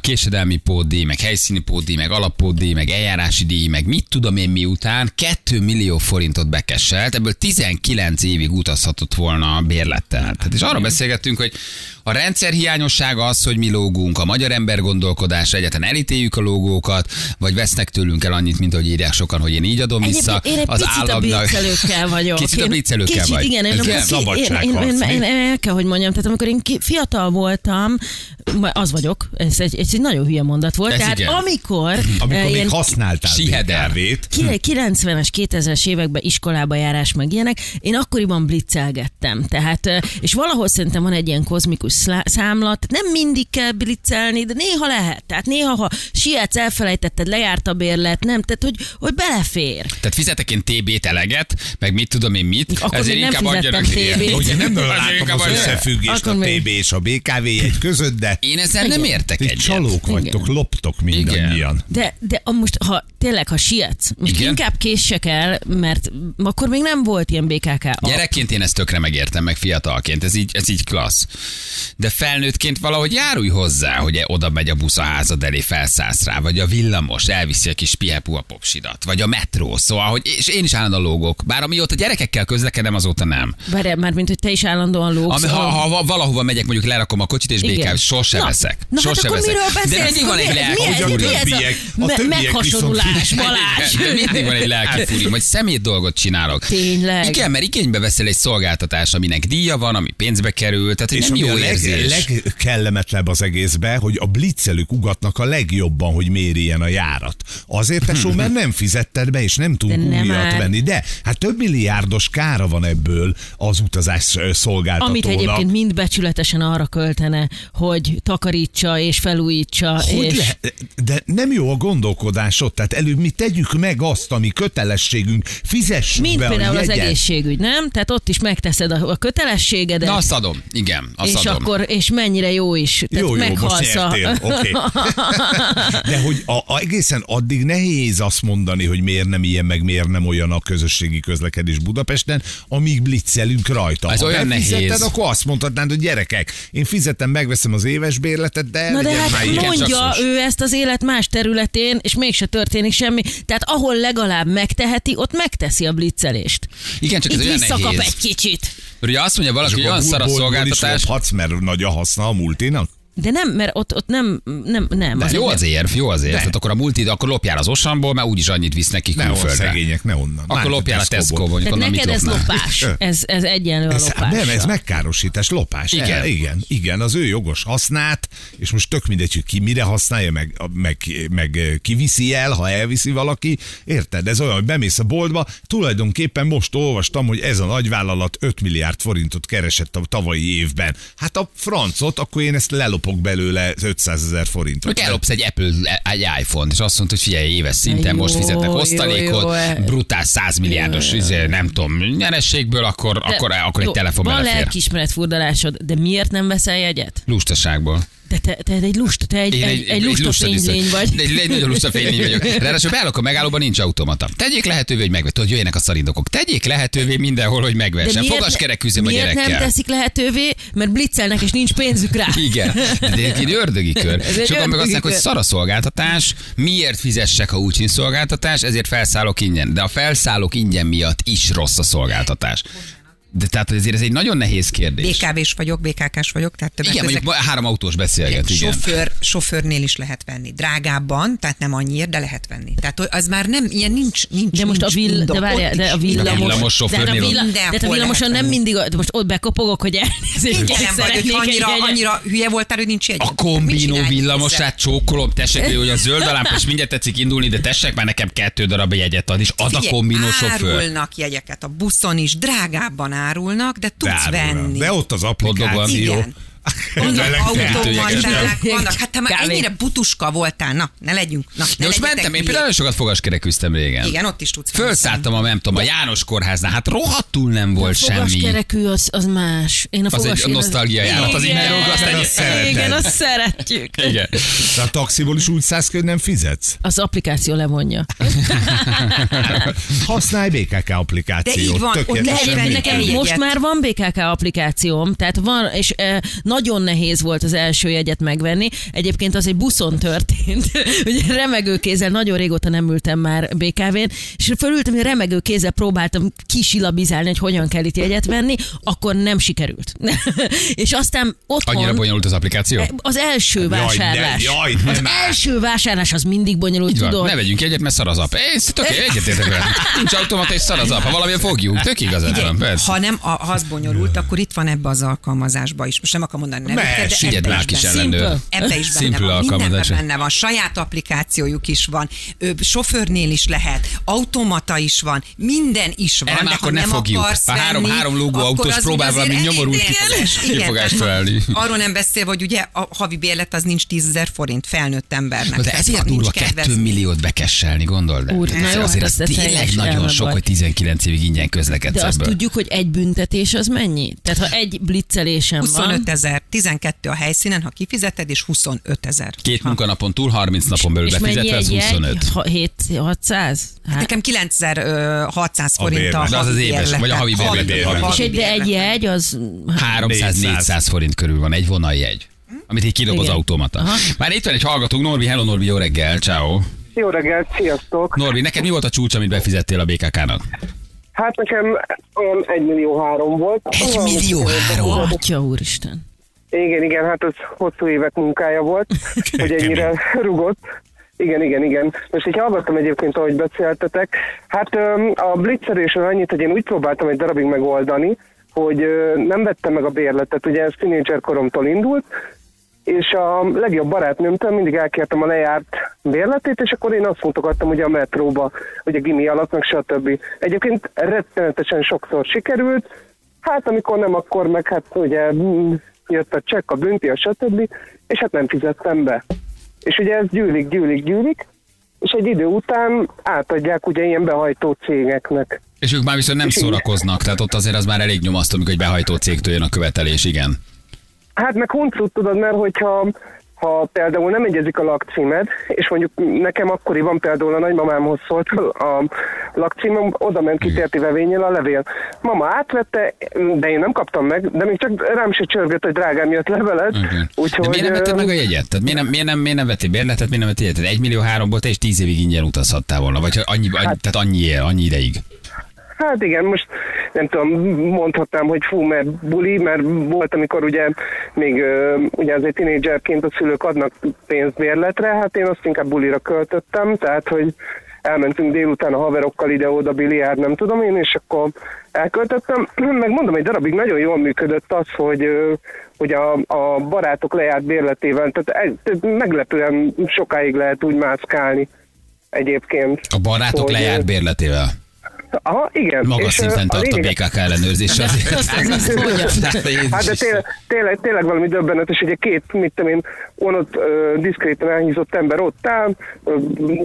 késedelmi pótdíj, meg helyszíni pótdíj, meg alappótdíj, meg eljárási díj, meg mit tudom én miután 2 millió forintot bekesselt, ebből 19 évig utazhatott volna a bérlettel. Tehát és arra beszélgettünk, hogy a rendszer hiányossága az, hogy mi lógunk, a magyar ember gondolkodása, egyáltalán elítéljük a logókat, vagy vesznek tőlünk el annyit, mint hogy írják sokan, hogy én így adom vissza. Egyébként én egy az államnak- blitzelőkkel vagyok. Kicsit a blitzelőkkel vagy. igen. Én, én, én, én, én, el kell, hogy mondjam, tehát amikor én fiatal voltam, az vagyok, ez egy, egy nagyon hülye mondat volt, Ez tehát igen. amikor, Amikor eh, még használtál ki- 90-es, 2000-es években iskolába járás meg ilyenek, én akkoriban blitzelgettem. Tehát, eh, és valahol szerintem van egy ilyen kozmikus számlat, nem mindig kell blitzelni, de néha lehet. Tehát néha, ha sietsz, elfelejtetted, lejárt a bérlet, nem, tehát hogy, hogy belefér. Tehát fizetek én TB-t eleget, meg mit tudom én mit, Akkor ezért inkább fizettem adjanak. Ugye nem látom az összefüggést a TB és a BKV egy között, de Én ezzel nem értek egyet. csalók vagytok, loptok mindannyian. De, de most, ha tényleg, ha sietsz, most inkább késsek el, mert akkor még nem volt ilyen BKK. Gyerekként én ezt tökre megértem, meg fiatalként, ez így, ez így klassz. De felnőttként valahogy járulj hozzá, hogy oda megy a busz a házad elé, felszállsz rá, vagy a villamos elviszi a kis pihepu a popsidat, vagy a metró, szóval, hogy és én is állandóan lógok. Bár amióta gyerekekkel közlekedem, azóta nem. Várjál, már mint hogy te is állandóan lógsz. Ami, ha, a- ha, valahova megyek, mondjuk lerakom a kocsit, és. BKV, sose Na, veszek. Na, sose hát veszek. De mindig van egy lelki mi ez- Hogy a mi ez többiek- a me- többiek Meghasonulás, viszont- Balázs. De mindig van egy lelki fúri, hogy szemét dolgot csinálok. Tényleg. Igen, mert igénybe veszel egy szolgáltatás, aminek díja van, ami pénzbe kerül, tehát És nem jó a leg, érzés. legkellemetlenebb az egészben, hogy a blitzelők ugatnak a legjobban, hogy miért ilyen a járat. Azért tesó, mert nem fizetted be, és nem tud De nem újat már. venni. De hát több milliárdos kára van ebből az utazás szolgáltatónak. Amit egyébként mind becsületesen arra költene, hogy takarítsa és felújítsa. Hogy és... le, de nem jó a gondolkodásod, tehát előbb mi tegyük meg azt, ami kötelességünk, fizessük Mint be például a az egészségügy, nem? Tehát ott is megteszed a, a kötelességedet. Na azt adom, igen, azt és adom. akkor, és mennyire jó is. Tehát Jó, jó, most meghalsz a... De hogy a, a, egészen addig nehéz azt mondani, hogy miért nem ilyen, meg miért nem olyan a közösségi közlekedés Budapesten, amíg blitzelünk rajta. Ez ha olyan nehéz. akkor azt mondhatnád, hogy gyerekek, én fizetem, megveszem az éves bérletet, de Na de hát mondja ő ezt az élet más területén, és mégse történik semmi. Tehát ahol legalább megteheti, ott megteszi a blitzelést. Igen, csak ez Itt olyan visszakap nehéz. egy kicsit. Ugye azt mondja valaki, hogy olyan szar a is szolgáltatás, lophatsz, mert nagy a haszna a multinak? De nem, mert ott, ott nem, nem, nem. jó az érv, jó az érv. Tehát akkor a multi, akkor lopjál az Osamból, mert úgyis annyit visz neki Ne külföldre. szegények, ne onnan. Akkor Már lopjál a Tesco-ból. Tehát neked ez lopás. Ez, ez egyenlő a Ez, lopás. nem, ez megkárosítás, lopás. Igen. Igen. igen, igen, az ő jogos hasznát, és most tök mindegy, hogy ki mire használja, meg, meg, meg kiviszi el, ha elviszi valaki. Érted? Ez olyan, hogy bemész a boltba, tulajdonképpen most olvastam, hogy ez a nagyvállalat 5 milliárd forintot keresett a tavalyi évben. Hát a francot, akkor én ezt lelopom ellopok belőle 500 ezer forintot. Hogy ellopsz egy Apple, egy iPhone-t, és azt mondta, hogy figyelj, éves szinten Jó, most fizetnek jó, osztalékot, jó. brutál 100 milliárdos, izé, nem tudom, nyerességből, akkor, De- akkor, akkor egy jó, telefon Van belefér. lelkiismeret furdalásod, de miért nem veszel jegyet? Lustaságból. De te, te egy lusta, te egy, egy, egy, lusta lusta fénylény vagy. Egy, egy nagyon lusta fénylény vagyok. Ráadásul beállok a megállóban, nincs automata. Tegyék lehetővé, hogy megvett, hogy jöjjenek a szarindokok. Tegyék lehetővé mindenhol, hogy megvessen. Fogaskerek küzdöm a gyerekkel. nem teszik lehetővé? Mert blitzelnek, és nincs pénzük rá. Igen, de ez egy ördögi kör. Egy Sokan meg azt mondják, hogy szar a szolgáltatás, miért fizessek, ha úgy sincs szolgáltatás, ezért felszállok ingyen. De a felszállok ingyen miatt is rossz a szolgáltatás. De tehát azért ez egy nagyon nehéz kérdés. BKV-s vagyok, BKK-s vagyok, tehát többek Igen, mondjuk három autós beszélget, igen. Sofőr, sofőrnél is lehet venni. Drágábban, tehát nem annyiért, de lehet venni. Tehát az már nem, ilyen nincs, nincs De most a, nincs vill, indok. de várjál, Ott de a villamos, A villamos de, a sofőrnél villa, de a villamoson nem mindig, de most ott bekopogok, hogy elnézést, Igen, gyerek, vagy hogy annyira, annyira hülye voltál, hogy nincs egy. A kombinó villamosát csókolom, tessék, hogy a zöld a lámpa, és mindjárt tetszik indulni, de tessék már nekem kettő darab jegyet adni, és ad a kombinó sofőr. Jegyeket a buszon is, drágábban árulnak, de tudsz Dárulnak. venni. De ott az applikáció. Igen. Automaták, kettő vannak. Hát te már Kávé. ennyire butuska voltál. Na, ne legyünk. Na, ne most mentem, én például sokat fogaskerek küzdtem régen. Igen, ott is tudsz. Fölszálltam a, nem tudom, a János kórháznál, hát rohadtul nem volt A semmi. fogaskerekű az, az más. Én a Az fogas, egy én nosztalgia járat, az nem, azt igen, azt szeretjük. Igen. De a taxiból is úgy szállsz hogy nem fizetsz. Az applikáció levonja. Használj BKK applikációt. De így van, ott. Nekem most már van BKK applikációm, tehát van, és e, nagyon nehéz volt az első jegyet megvenni. Egyébként az egy buszon történt. Ugye remegő kézzel, nagyon régóta nem ültem már BKV-n, és fölültem, hogy remegő kézzel próbáltam kisilabizálni, hogy hogyan kell itt jegyet venni, akkor nem sikerült. és aztán otthon... Annyira bonyolult az applikáció? Az első vásárlás. jaj, ne az már. első vásárlás az mindig bonyolult, Így van, tudod? ne vegyünk egyet, mert szar az app. Én tök egyetértek vele. Nincs automata és szar az app. Ha valamilyen fogjuk, tök igazad van. Ha nem, a- ha az bonyolult, akkor itt van ebbe az alkalmazásba is. Most nem akarom mondani nevüket, de ebbe is kis benne- ellenőr. Ebbe is benne van, mindenben benne van, saját applikációjuk is van, ö, sofőrnél is lehet, automata is van, minden is van, már de akkor ha ne nem fogjuk. Ha három- három lógó akkor autós az próbál úgy valami nyomorult kifogást- találni. Arról nem beszélve, hogy ugye a havi bérlet az nincs 10 ezer forint felnőtt embernek. De ezért durva kedvez- 2 milliót bekesselni, gondold el. Úr, na jó, azért hát az tényleg nagyon sok, hogy 19 évig ingyen közlekedsz De azt tudjuk, hogy egy büntetés az mennyi? Tehát ha egy blitzelésem van... 25 ezer, 12 a helyszínen, ha kifizeted, és 25 ezer. Két munkanapon túl, 30 napon belül befizetve, ez egy jegy? 25. Ha- hét- 600? Hát, Nekem 9600 A forint a. De az az éves, vagy a havi bérlet, és egy, de egy jegy az... 300-400 forint körül van egy vonaljegy, amit így kidob az automata. Aha. Már itt van egy hallgatónk, Norbi, hello Norbi, jó reggel, ciao. Jó reggelt, sziasztok! Norbi, neked mi volt a csúcs, amit befizettél a BKK-nak? Hát nekem olyan 1 millió három volt. Egy Olyan- millió három? Atya úristen. Igen, igen, hát ez hosszú évek munkája volt, hogy ennyire rugott. Igen, igen, igen. Most így hallgattam egyébként, ahogy beszéltetek. Hát a blitzerésről annyit, hogy én úgy próbáltam egy darabig megoldani, hogy nem vettem meg a bérletet, ugye ez tínédzser koromtól indult, és a legjobb barátnőmtől mindig elkértem a lejárt bérletét, és akkor én azt mutogattam ugye a metróba, hogy a gimi alatt, meg stb. Egyébként rettenetesen sokszor sikerült, hát amikor nem, akkor meg hát ugye mm, jött a csekk, a bünti, a stb. És hát nem fizettem be. És ugye ez gyűlik, gyűlik, gyűlik, és egy idő után átadják ugye ilyen behajtó cégeknek. És ők már viszont nem szórakoznak, tehát ott azért az már elég nyomasztó, amikor egy behajtó cégtől jön a követelés, igen. Hát meg huncut tudod, mert hogyha ha például nem egyezik a lakcímed, és mondjuk nekem akkoriban például a nagymamámhoz szólt a lakcímem, oda ment ki térti vevényel a levél. Mama átvette, de én nem kaptam meg, de még csak rám se csörgött, hogy drágám jött levelet. Igen. Úgyhogy, De miért nem vetted meg a jegyet? Tehát miért nem, miért nem, miért nem vettél bérletet, miért nem vettél jegyet? 1 millió háromból te is 10 évig ingyen utazhattál volna, vagy annyi, annyi, tehát annyi, annyi ideig. Hát igen, most nem tudom, mondhatnám, hogy fú, mert buli, mert volt, amikor ugye még ugye azért tinédzserként a szülők adnak pénzt bérletre, hát én azt inkább bulira költöttem, tehát hogy elmentünk délután a haverokkal ide-oda biliárd, nem tudom én, és akkor elköltöttem. Meg mondom, egy darabig nagyon jól működött az, hogy, hogy a, a barátok lejárt bérletével, tehát meglepően sokáig lehet úgy mászkálni egyébként. A barátok Hogy, lejárt bérletével. Aha, igen. Magas És, szinten a tart a lényeg- BKK ellenőrzés. Mondja. Hát de tényleg, tényleg, tényleg valami döbbenetes, hogy egy két, mit tudom én, onnan uh, diszkréten elhízott ember ott áll,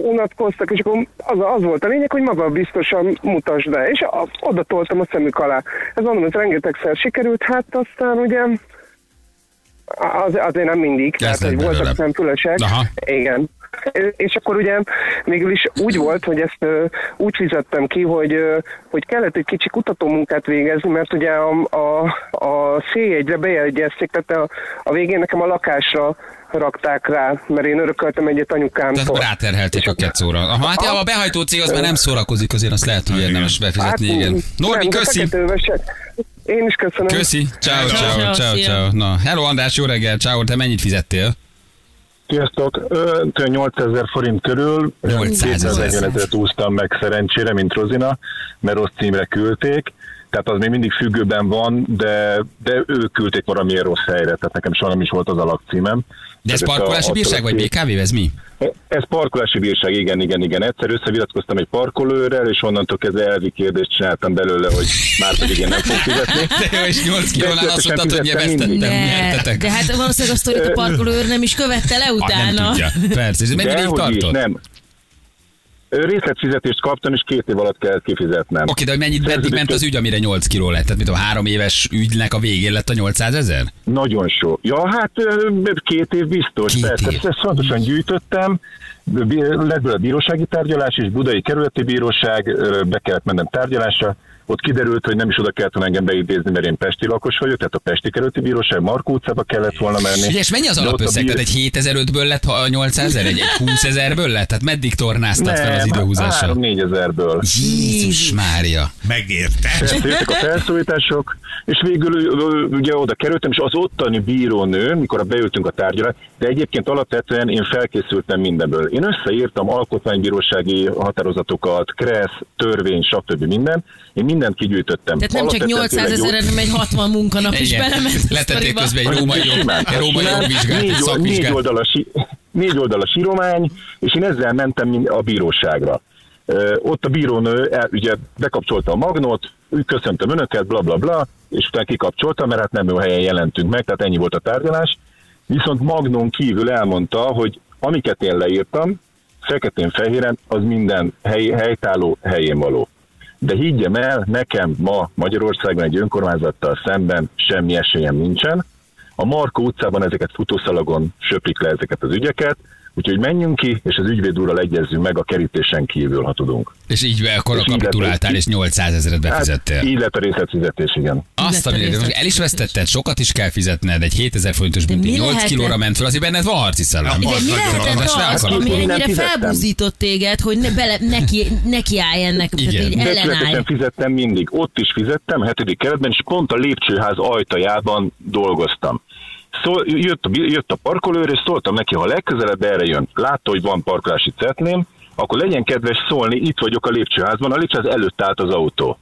unatkoztak, és akkor az, az volt a lényeg, hogy maga biztosan mutasd be, és a, oda toltam a szemük alá. Ez mondom, ez rengetegszer sikerült, hát aztán ugye az, azért nem mindig, tehát hogy voltak. Aha. Igen. És akkor ugye végül is úgy volt, hogy ezt ö, úgy fizettem ki, hogy, ö, hogy kellett egy kicsi kutatómunkát végezni, mert ugye a, a, a C1-re bejegyezték, tehát a, a végén nekem a lakásra rakták rá, mert én örököltem egyet Tehát anyukámtól. ráterhelték a kecóra. Aha, hát ja, a behajtó cég az már nem szórakozik, azért azt lehet, hogy érdemes befizetni, igen. Norbi, de köszi! Én is köszönöm. Köszi, ciao, Ciao, ciao, ciao. Na, hello András, jó reggel, ciao, te mennyit fizettél? Sziasztok! Ö, 8000 forint körül, 800 ezer. 240 ezeret úsztam meg szerencsére, mint Rozina, mert rossz címre küldték. Tehát az még mindig függőben van, de, de ők küldték valamilyen rossz helyre, tehát nekem soha nem is volt az a lakcímem. De ez Tehát parkolási a- bírság, vagy BKV, ez mi? Ez parkolási bírság, igen, igen, igen. Egyszer összevitatkoztam egy parkolőrrel, és onnantól kezdve elvi kérdést csináltam belőle, hogy már pedig én nem fogok fizetni. De jó, és 8 kilónál azt mondtad, hogy fizettem vesztettem, mindig. Ne, nyertetek. de hát valószínűleg a sztorit a parkolőr nem is követte le Ah, nem utána. tudja. Persze, ez mennyi ideig Dehogy is, tartott? nem. Részletfizetést kaptam, és két év alatt kellett kifizetnem. Oké, de hogy mennyit meddig ment az ügy, amire 8 kiló lett? Tehát mit a három éves ügynek a végén lett a 800 ezer? Nagyon sok. Ja, hát két év biztos. Két persze, év. Ezt, fontosan gyűjtöttem. Lett belőle bírósági tárgyalás, és Budai Kerületi Bíróság, be kellett mennem tárgyalásra. Ott kiderült, hogy nem is oda kellett volna engem beidézni, mert én Pesti lakos vagyok, tehát a Pesti Kerületi Bíróság Markó utcába kellett volna menni. És mennyi az alapösszeg? bír- Tehát egy 7005-ből lett ha 800 ezer? Egy, egy 20 ezerből lett? Tehát meddig tornáztad fel az időhúzással? 3-4 ezerből. Jézus Mária. Megérte. Persze jöttek a felszólítások, és végül ugye oda kerültem, és az ottani bírónő, mikor beültünk a tárgyalásra, de egyébként alapvetően én felkészültem mindenből. Én összeírtam alkotmánybírósági határozatokat, kressz, törvény, stb. minden. Én mindent kigyűjtöttem. Tehát nem csak Alapvetően 800 tényleg jó- ezer, hanem egy 60 munkanap is belement Letették közben egy római jogvizsgát, négy, oldalas, négy oldalas íromány, és én ezzel mentem a bíróságra. Ott a bírónő el, ugye bekapcsolta a magnót, köszöntöm önöket, bla bla bla, és utána kikapcsolta, mert hát nem jó helyen jelentünk meg, tehát ennyi volt a tárgyalás. Viszont magnón kívül elmondta, hogy amiket én leírtam, feketén-fehéren, az minden hely, helytálló helyén való. De higgyem el, nekem ma Magyarországon egy önkormányzattal szemben semmi esélyem nincsen. A Markó utcában ezeket futószalagon söprik le ezeket az ügyeket, úgyhogy menjünk ki, és az ügyvéd úrral egyezzünk meg a kerítésen kívül, ha tudunk. És így akkor És így kapituláltál, és 800 ezeret befizettél. Hát, így lett a részletfizetés, igen. Azt, amit el is vesztetted, sokat is kell fizetned, egy 7000 forintos De bünti, mi 8 lehetett? kilóra ment fel, azért benned van harci szellem. Igen, mi lehetett az, ami nem ennyire fizettem. felbuzdított téged, hogy ne bele, neki, neki állj ennek, tehát Igen. ellenállj. Fizettem mindig. Ott is fizettem, hetedik keretben, és pont a lépcsőház ajtajában dolgoztam. Szól, jött, a, jött a parkolőr, és szóltam neki, ha legközelebb erre jön, látta, hogy van parkolási cetlém, akkor legyen kedves szólni, itt vagyok a lépcsőházban, a lépcsőház előtt állt az autó.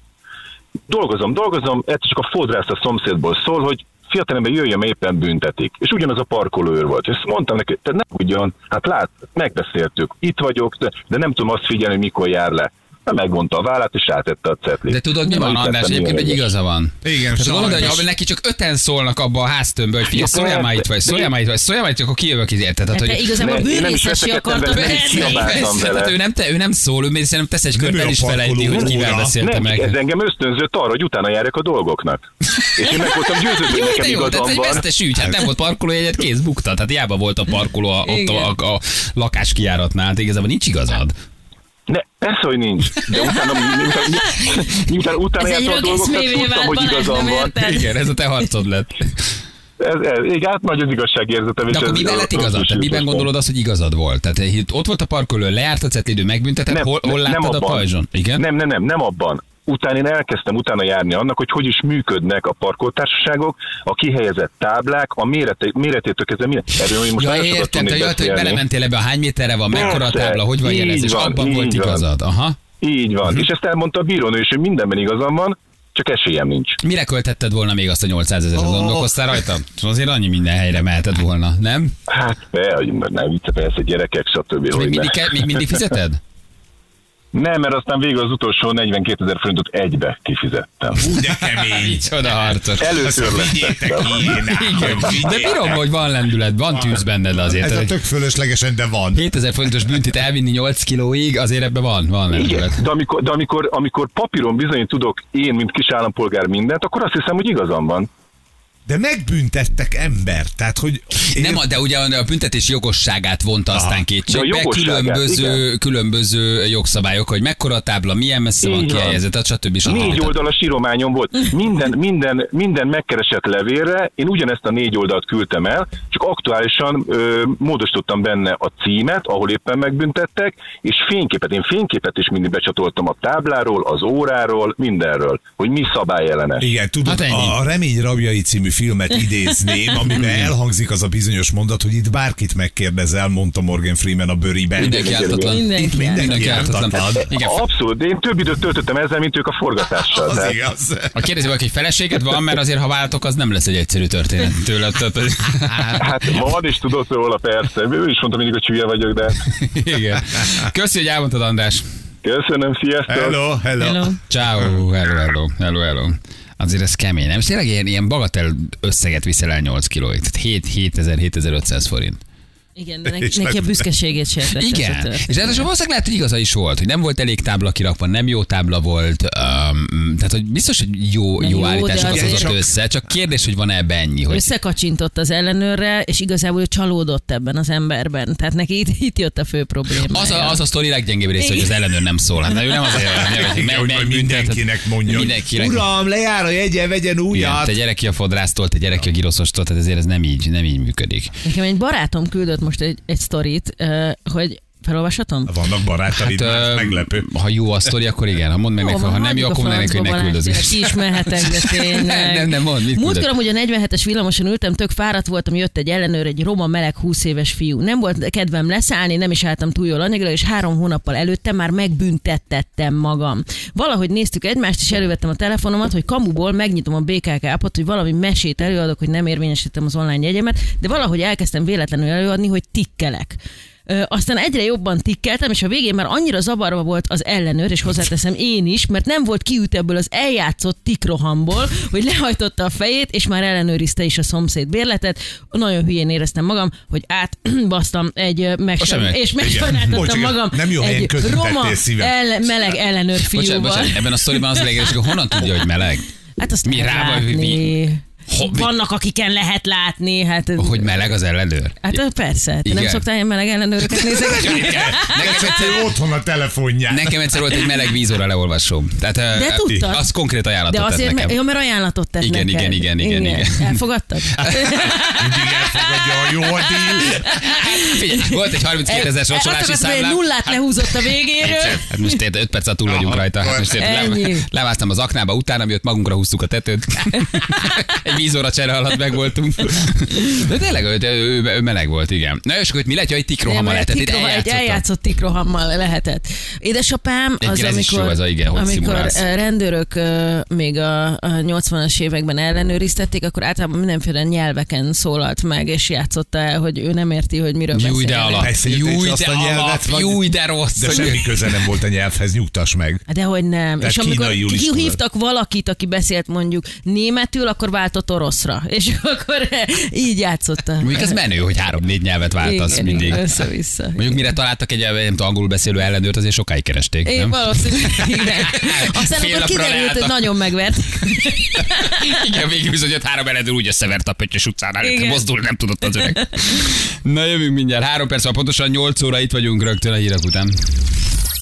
Dolgozom, dolgozom, egyszer csak a fodrász a szomszédból szól, hogy fiatalember jöjjön, éppen büntetik. És ugyanaz a parkolőr volt. És mondtam neki, te ne ugyan, hát lát, megbeszéltük, itt vagyok, de, de nem tudom azt figyelni, mikor jár le. Na, megvonta a vállát, és rátette a cetlit. De tudod, mi van, András? Egyébként, hogy ilyen igaza van. Igen, Tehát gondolod, hogy ha neki csak öten szólnak abba a háztömbbe, hogy figyelj, szóljál már itt vagy, szóljál már itt vagy, szóljál már itt, akkor kijövök így, érted? Tehát, Hát hogy igazából veszekedtem akartad vele. Tehát ő nem, te, ő nem szól, ő még szerintem tesz egy kört, el is felejti, hogy kivel beszélte meg. ez engem ösztönzött arra, hogy utána járjak a dolgoknak. És én meg voltam győződve, hogy nekem igazam egy van. vesztes ügy, hát nem volt parkolójegyet, kész bukta, tehát hiába volt a parkoló a, ott a, a, a lakáskijáratnál, hát igazából nincs igazad. Ne, persze, hogy nincs. De utána, miután, miután utána Ez a rögeszmévé tudtam, hogy igazam van. Igen, ez a te harcod lett. Ez, ez, igen, hát nagy az igazságérzetem. De akkor miben lett igazad? Tehát miben gondolod azt, hogy igazad volt? Tehát eh, ott volt a parkoló, lejárt a cetlidő, megbüntetett, Nem, hol, hol nem láttad a pajzson? Igen? Nem, nem, nem, nem abban. Utána én elkezdtem utána járni annak, hogy hogy is működnek a parkoltársaságok, a kihelyezett táblák, a mérete, méretétől kezdve minden. Erről én most Ja, értem, te jött, hogy belementél ebbe a hány méterre van, mekkora a Persze, tábla, hogy van jelez, és van, abban volt van. igazad. Aha. Így van. És ezt elmondta a bírónő hogy mindenben igazam van, csak esélyem nincs. Mire költetted volna még azt a 800 ezeret? Ó. Gondolkoztál rajta? Azért annyi minden helyre mehetett volna, nem? Hát, be, hogy nem vicce, persze, gyerekek, stb. És még mindig, ne. ke- még mindig fizeted? Nem, mert aztán végül az utolsó 42 ezer forintot egybe kifizettem. Ú, de kemény. Micsoda harcos. Először. Igen. De bírom, hogy van lendület, van tűz benned azért. Ez a tök fölöslegesen, de van. 7000 forintos büntit elvinni 8 kilóig, azért ebben van, van lendület. Igen, de amikor, de amikor, amikor papíron bizony tudok én, mint kis állampolgár mindent, akkor azt hiszem, hogy igazam van. De megbüntettek ember. Tehát, hogy... Nem, de ugye a büntetés jogosságát vonta aztán De a kétségbe, különböző, különböző jogszabályok, hogy mekkora a tábla, milyen messze van Így van. kihelyezett, stb. stb. Négy oldalas írományom volt. Minden, minden, minden megkeresett levélre, én ugyanezt a négy oldalt küldtem el, csak aktuálisan ö, módosítottam benne a címet, ahol éppen megbüntettek, és fényképet. Én fényképet is mindig becsatoltam a tábláról, az óráról, mindenről, hogy mi szabályellenes. Igen, tudod, Hát ennyi. a Remény rabjai című filmet idézném, amiben elhangzik az a bizonyos mondat, hogy itt bárkit megkérdezel, mondta Morgan Freeman a bőriben. Mindenki ártatlan. Mindenki Itt mindenki ártatlan. Abszolút, de én több időt töltöttem ezzel, mint ők a forgatással. Az Tehát- igaz. a kérdezi valaki, hogy feleséged van, mert azért, ha váltok, az nem lesz egy egyszerű történet tőle. Hát van, és tudod róla persze. Ő is mondta mindig, hogy hülye vagyok, de Igen. Köszi, hogy elmondtad, András. köszönöm, sziasztok! Hello, hello. Hello. Ciao, hello, hello, hello, hello. Azért ez kemény, nem? És tényleg ilyen, ilyen bagatel összeget viszel el 8 kilóig. Tehát 7, 7000, 7500 forint. Igen, de neki, És neki a meg- büszkeségét ez a Igen, és ráadásul valószínűleg lehet, hogy igaza is volt, hogy nem volt elég tábla kirakva, nem jó tábla volt, um, tehát hogy biztos, hogy jó, Nem jó, jó, állításokat hozott össze, csak kérdés, hogy van-e ebbe ennyi, hogy Összekacsintott az ellenőrre, és igazából ő csalódott ebben az emberben. Tehát neki itt, itt jött a fő probléma. az a, az a sztori leggyengébb része, hogy az ellenőr nem szól. Hát ő nem azért, nem, Igen, majd meg, mindenkinek mondja, Mindenkinek. Uram, lejár a jegye, vegyen Igen, újat. te gyere ki a fodrásztól, te gyere ki a giroszostól, tehát ezért ez nem így, nem így működik. Nekem egy barátom küldött most egy, egy sztorit, hogy felolvashatom? Vannak barátaid, hát, ö, meglepő. Ha jó a sztori, akkor igen. Ha mondd meg ha nem jó, akkor mondd hogy ne küldözés. Ki is mehetek, de tényleg. Nem, nem, mondd, mit Múltkor amúgy a 47-es villamoson ültem, tök fáradt voltam, jött egy ellenőr, egy roma meleg 20 éves fiú. Nem volt kedvem leszállni, nem is álltam túl jól anyagilag, és három hónappal előtte már megbüntettettem magam. Valahogy néztük egymást, és elővettem a telefonomat, hogy kamuból megnyitom a BKK appot, hogy valami mesét előadok, hogy nem érvényesítem az online jegyemet, de valahogy elkezdtem véletlenül előadni, hogy tikkelek. Aztán egyre jobban tikkeltem, és a végén már annyira zavarba volt az ellenőr, és hozzáteszem én is, mert nem volt kiüt ebből az eljátszott tikrohamból, hogy lehajtotta a fejét, és már ellenőrizte is a szomszéd bérletet. Nagyon hülyén éreztem magam, hogy átbasztam egy ö, Most megsajn... sem- és megsajnáltattam magam nem jó egy roma szívem. elle, meleg ellenőr Bocsánat, fiúval. bocsánat, ebben a sztoriban az a hogy honnan tudja, hogy meleg? Hát azt Mi rá vagy. Ho- mi- Vannak, akiken lehet látni. Hát, Hogy meleg az ellenőr? hát persze, te nem Igen. szoktál ilyen meleg ellenőröket nézegetni? Nekem egyszer otthon a telefonján. Nekem egyszer volt egy meleg vízóra leolvasóm. Tehát, De tudtad? Az konkrét ajánlatot De tett azért, nekem. jó, mert ajánlatot tett Igen, neked. igen, igen, igen, igen. Elfogadtad? Mindig elfogadja a jó deal. Figyelj, volt egy 32 ezer sorsolási számlám. nullát lehúzott a végéről. Hát most érted, 5 perc túl vagyunk rajta. Hát most le, leváztam az aknába, utána jött magunkra húztuk a tetőt. Egy vízóra csere alatt meg voltunk. De tényleg ő, ő, ő, meleg volt, igen. Na és akkor itt mi lehet, hogy tikrohama Nem, lehetett, tikroha- egy eljátszott tikrohammal lehetett. Édesapám az, amikor, ez a igen, hogy amikor szimulálsz. ö, rendőrök ö, még a, a 80-as években ellenőriztették, akkor általában mindenféle nyelveken szólalt meg, és játszotta el, hogy ő nem érti, hogy miről Júj, de alap. Júj, de alap. Júj, de rossz. De semmi köze nem volt a nyelvhez, nyugtass meg. De hogy nem. Tehát és amikor hívtak valakit, aki beszélt mondjuk németül, akkor váltott oroszra. És akkor így játszotta. Mondjuk ez menő, hogy három-négy nyelvet váltasz Igen, mindig. össze-vissza. Mondjuk mire találtak egy nem tudom, angolul beszélő ellenőrt, azért sokáig keresték, Én nem? valószínűleg, igen. Aztán Fél akkor kiderült, hogy nagyon megvert. Igen, végül bizony ott három ellenőr úgy összevert a pöttyös utcánál, hogy mozdulni nem tudott az öreg. Na jövünk mindjárt, három perc, van pontosan 8 óra itt vagyunk rögtön a hírek után.